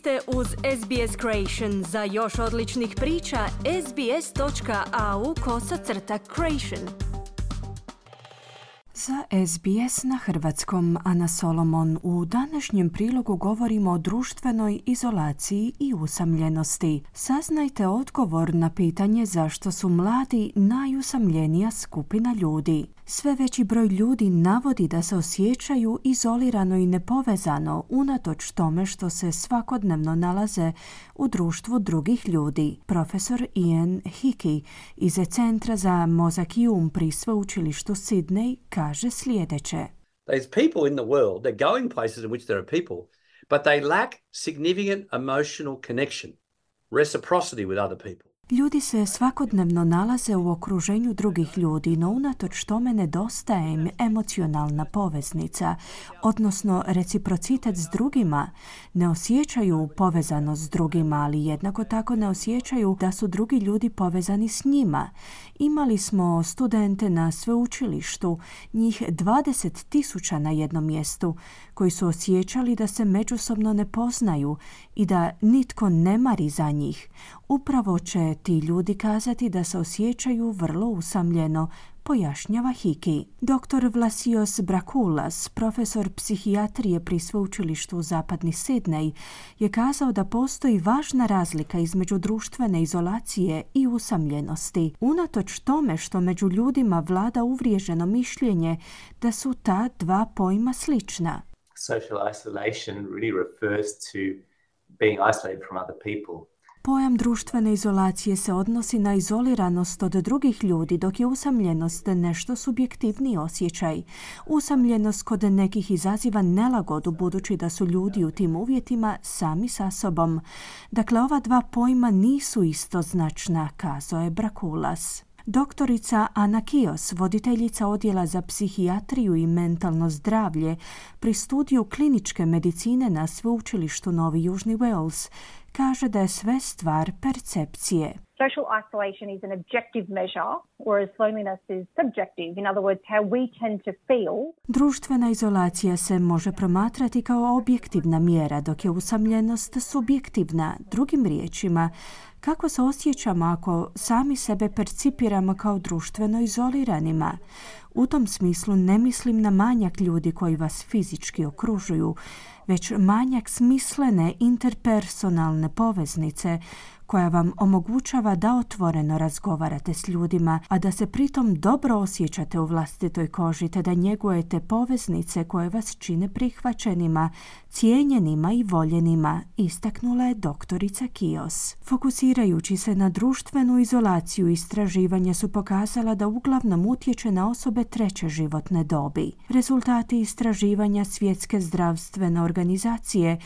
ste uz SBS Creation. Za još odličnih priča, sbs.au kosacrta creation. Za SBS na hrvatskom Ana Solomon u današnjem prilogu govorimo o društvenoj izolaciji i usamljenosti. Saznajte odgovor na pitanje zašto su mladi najusamljenija skupina ljudi. Sve veći broj ljudi navodi da se osjećaju izolirano i nepovezano unatoč tome što se svakodnevno nalaze u društvu drugih ljudi. Profesor Ian Hickey iz Centra za mozak i um pri sveučilištu Sydney kaže sljedeće. There's people in the world, they're going places in which there are people, but they lack significant emotional connection, reciprocity with other people. Ljudi se svakodnevno nalaze u okruženju drugih ljudi, no unatoč tome nedostaje im emocionalna poveznica, odnosno reciprocitet s drugima. Ne osjećaju povezanost s drugima, ali jednako tako ne osjećaju da su drugi ljudi povezani s njima. Imali smo studente na sveučilištu, njih 20 tisuća na jednom mjestu, koji su osjećali da se međusobno ne poznaju i da nitko ne mari za njih. Upravo će ti ljudi kazati da se osjećaju vrlo usamljeno, pojašnjava Hiki. Dr. Vlasios Brakulas, profesor psihijatrije pri sveučilištu u zapadni Sidnej, je kazao da postoji važna razlika između društvene izolacije i usamljenosti. Unatoč tome što među ljudima vlada uvriježeno mišljenje da su ta dva pojma slična. Social isolation really refers to being isolated from other people. Pojam društvene izolacije se odnosi na izoliranost od drugih ljudi, dok je usamljenost nešto subjektivni osjećaj. Usamljenost kod nekih izaziva nelagodu, budući da su ljudi u tim uvjetima sami sa sobom. Dakle, ova dva pojma nisu istoznačna, kazao je Brakulas. Doktorica Ana Kios, voditeljica odjela za psihijatriju i mentalno zdravlje pri studiju kliničke medicine na sveučilištu Novi Južni Wales, kaže da je sve stvar percepcije. Social isolation is an objective measure, whereas loneliness is subjective. In other words, how we tend to feel. Društvena izolacija se može promatrati kao objektivna mjera, dok je usamljenost subjektivna. Drugim riječima, kako se osjećamo ako sami sebe percipiramo kao društveno izoliranima? U tom smislu ne mislim na manjak ljudi koji vas fizički okružuju, već manjak smislene interpersonalne poveznice koja vam omogućava da otvoreno razgovarate s ljudima, a da se pritom dobro osjećate u vlastitoj koži te da njegujete poveznice koje vas čine prihvaćenima, cijenjenima i voljenima, istaknula je doktorica Kios. Fokusirajući se na društvenu izolaciju, istraživanja su pokazala da uglavnom utječe na osobe treće životne dobi. Rezultati istraživanja Svjetske zdravstvene organizacije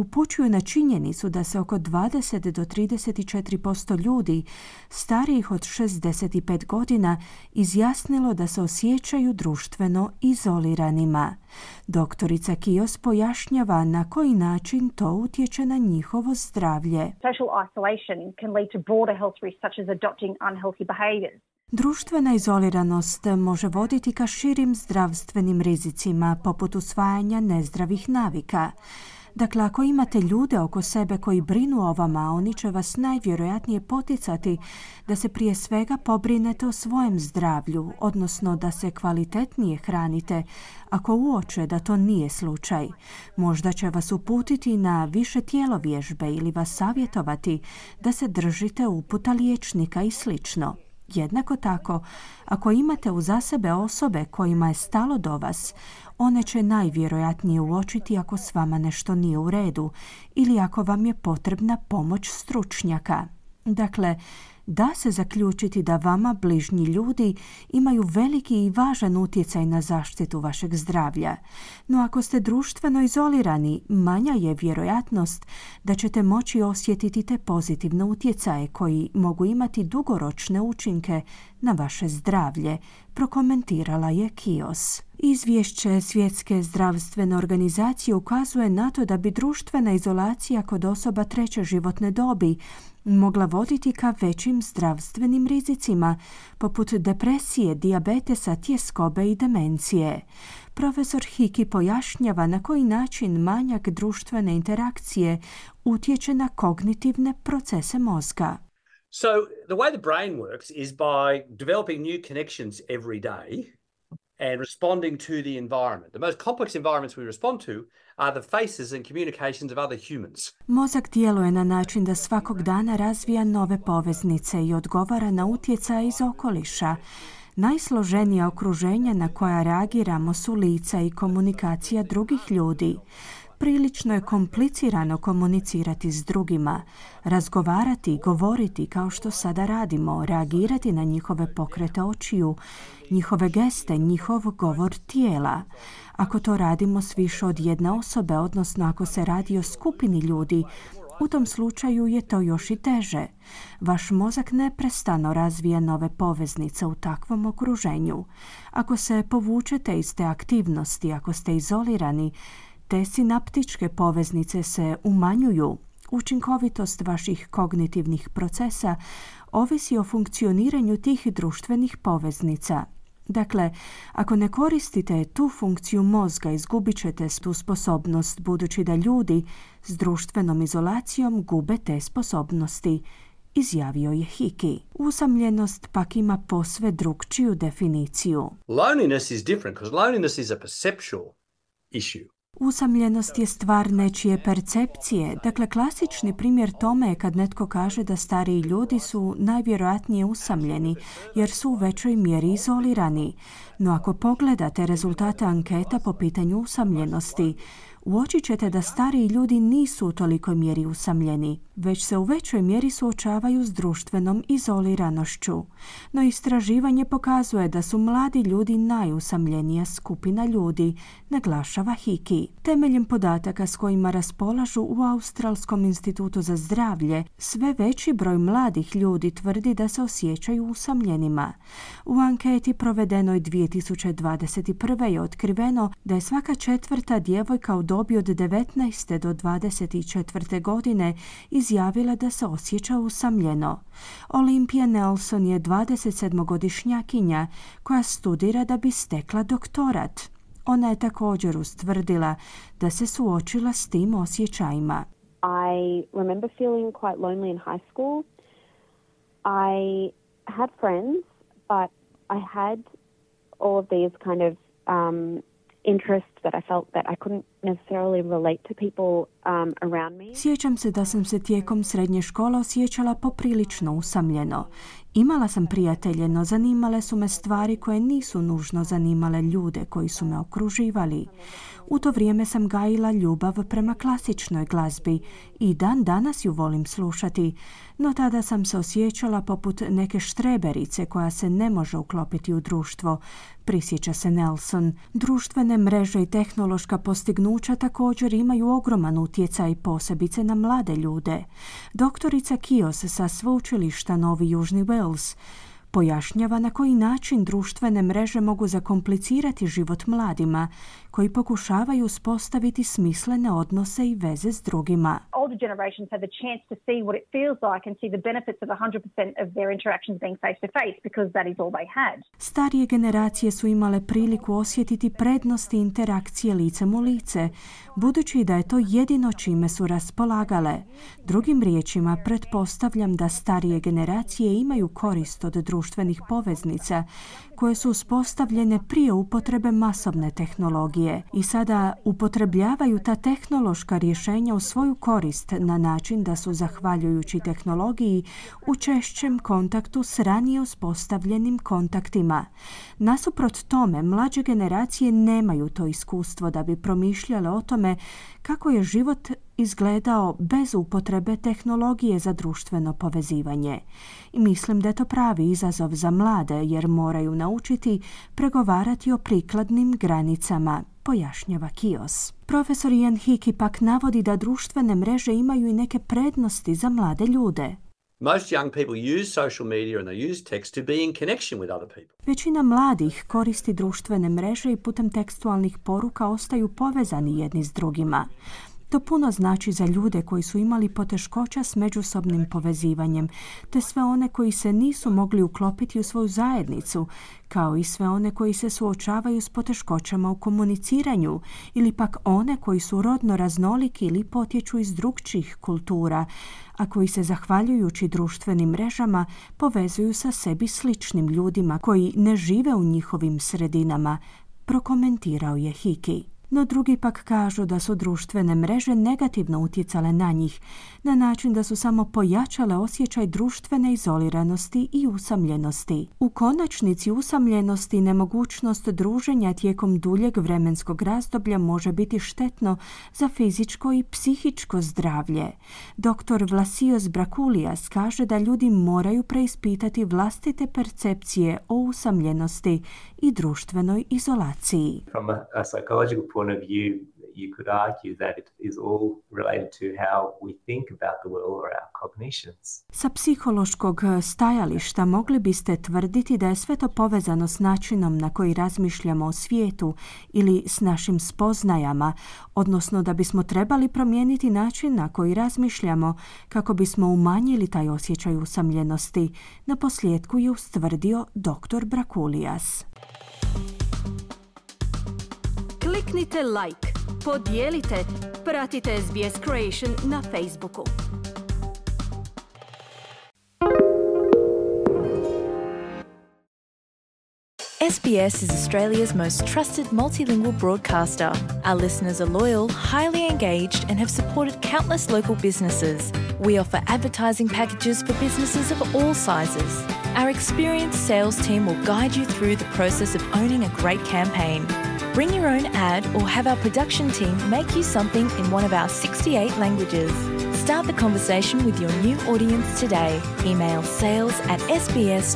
upućuju na činjenicu da se oko 20 do 34% ljudi starijih od 65 godina izjasnilo da se osjećaju društveno izoliranima. Doktorica Kios pojašnjava na koji način to utječe na njihovo zdravlje. Social isolation can lead to broader health risks such as adopting unhealthy behaviors. Društvena izoliranost može voditi ka širim zdravstvenim rizicima poput usvajanja nezdravih navika. Dakle, ako imate ljude oko sebe koji brinu o vama, oni će vas najvjerojatnije poticati da se prije svega pobrinete o svojem zdravlju, odnosno da se kvalitetnije hranite, ako uoče da to nije slučaj. Možda će vas uputiti na više tjelovježbe ili vas savjetovati da se držite uputa liječnika i slično. Jednako tako, ako imate uza sebe osobe kojima je stalo do vas, one će najvjerojatnije uočiti ako s vama nešto nije u redu ili ako vam je potrebna pomoć stručnjaka. Dakle, da se zaključiti da vama bližnji ljudi imaju veliki i važan utjecaj na zaštitu vašeg zdravlja. No ako ste društveno izolirani, manja je vjerojatnost da ćete moći osjetiti te pozitivne utjecaje koji mogu imati dugoročne učinke na vaše zdravlje, prokomentirala je Kios. Izvješće Svjetske zdravstvene organizacije ukazuje na to da bi društvena izolacija kod osoba treće životne dobi mogla voditi ka većim zdravstvenim rizicima, poput depresije, dijabetesa, tjeskobe i demencije. Profesor Hiki pojašnjava na koji način manjak društvene interakcije utječe na kognitivne procese mozga. So, the way the brain works is by developing new connections every day and responding to the environment. The most complex environments we respond to are the faces and communications of other humans. Mozak djeluje na način da svakog dana razvija nove poveznice i odgovara na utjecaje iz okoliša. Najsloženija okruženja na koja reagiramo su lica i komunikacija drugih ljudi. Prilično je komplicirano komunicirati s drugima, razgovarati govoriti kao što sada radimo, reagirati na njihove pokrete očiju, njihove geste, njihov govor tijela. Ako to radimo s više od jedne osobe, odnosno ako se radi o skupini ljudi, u tom slučaju je to još i teže. Vaš mozak neprestano razvija nove poveznice u takvom okruženju. Ako se povučete iz te aktivnosti, ako ste izolirani, te sinaptičke poveznice se umanjuju. Učinkovitost vaših kognitivnih procesa ovisi o funkcioniranju tih društvenih poveznica. Dakle, ako ne koristite tu funkciju mozga, izgubit ćete tu sposobnost, budući da ljudi s društvenom izolacijom gube te sposobnosti, izjavio je Hiki. Usamljenost pak ima posve drugčiju definiciju. Loneliness is different because loneliness is a perceptual issue. Usamljenost je stvar nečije percepcije. Dakle, klasični primjer tome je kad netko kaže da stariji ljudi su najvjerojatnije usamljeni jer su u većoj mjeri izolirani. No ako pogledate rezultate anketa po pitanju usamljenosti, uočit ćete da stariji ljudi nisu u tolikoj mjeri usamljeni, već se u većoj mjeri suočavaju s društvenom izoliranošću. No istraživanje pokazuje da su mladi ljudi najusamljenija skupina ljudi, naglašava Hiki. Temeljem podataka s kojima raspolažu u Australskom institutu za zdravlje, sve veći broj mladih ljudi tvrdi da se osjećaju usamljenima. U anketi provedenoj 2021. je otkriveno da je svaka četvrta djevojka u dobi od 19. do 24. godine izjavila da se osjeća usamljeno. Olimpija Nelson je 27-godišnjakinja koja studira da bi stekla doktorat. Ona je također ustvrdila da se suočila s tim osjećajima. I remember feeling quite lonely in high school. I had friends, but I had all of these kind of um, interests Sjećam se da sam se tijekom srednje škole osjećala poprilično usamljeno. Imala sam prijatelje, no zanimale su me stvari koje nisu nužno zanimale ljude koji su me okruživali. U to vrijeme sam gajila ljubav prema klasičnoj glazbi i dan danas ju volim slušati, no tada sam se osjećala poput neke štreberice koja se ne može uklopiti u društvo, prisjeća se Nelson. Društvene mreže tehnološka postignuća također imaju ogroman utjecaj posebice na mlade ljude. Doktorica Kios sa sveučilišta Novi Južni Wales pojašnjava na koji način društvene mreže mogu zakomplicirati život mladima koji pokušavaju uspostaviti smislene odnose i veze s drugima. Older generations have the chance to see what it feels like and see the benefits of 100% of their interactions being face to face because that is all they had. Starije generacije su imale priliku osjetiti prednosti interakcije licem u lice, budući da je to jedino čime su raspolagale. Drugim riječima, pretpostavljam da starije generacije imaju korist od društvenih poveznica koje su uspostavljene prije upotrebe masovne tehnologije i sada upotrebljavaju ta tehnološka rješenja u svoju korist na način da su zahvaljujući tehnologiji u češćem kontaktu s ranije uspostavljenim kontaktima. Nasuprot tome, mlađe generacije nemaju to iskustvo da bi promišljale o tome kako je život izgledao bez upotrebe tehnologije za društveno povezivanje. I mislim da je to pravi izazov za mlade jer moraju naučiti pregovarati o prikladnim granicama, pojašnjava Kios. Profesor Ian Hickey pak navodi da društvene mreže imaju i neke prednosti za mlade ljude. Most young people use social media and they use text to be in connection with other people. Većina mladih koristi društvene mreže i putem tekstualnih poruka ostaju povezani jedni s drugima. To puno znači za ljude koji su imali poteškoća s međusobnim povezivanjem, te sve one koji se nisu mogli uklopiti u svoju zajednicu, kao i sve one koji se suočavaju s poteškoćama u komuniciranju, ili pak one koji su rodno raznoliki ili potječu iz drugčih kultura, a koji se zahvaljujući društvenim mrežama povezuju sa sebi sličnim ljudima koji ne žive u njihovim sredinama, prokomentirao je Hiki no drugi pak kažu da su društvene mreže negativno utjecale na njih, na način da su samo pojačale osjećaj društvene izoliranosti i usamljenosti. U konačnici usamljenosti nemogućnost druženja tijekom duljeg vremenskog razdoblja može biti štetno za fizičko i psihičko zdravlje. Dr. Vlasios Brakulijas kaže da ljudi moraju preispitati vlastite percepcije o usamljenosti i društvenoj izolaciji. From a, a psychological point of view, you could argue that it is all related to how we think about the world or our cognitions. Sa psihološkog stajališta mogli biste tvrditi da je sve to povezano s načinom na koji razmišljamo o svijetu ili s našim spoznajama, odnosno da bismo trebali promijeniti način na koji razmišljamo kako bismo umanjili taj osjećaj usamljenosti. Na posljedku je ustvrdio dr. Brakulijas. Kliknite like, podijelite, pratite SBS Creation na Facebooku. SBS is Australia's most trusted multilingual broadcaster. Our listeners are loyal, highly engaged, and have supported countless local businesses. We offer advertising packages for businesses of all sizes. Our experienced sales team will guide you through the process of owning a great campaign. Bring your own ad or have our production team make you something in one of our 68 languages. Start the conversation with your new audience today. Email sales at sbs.com.au.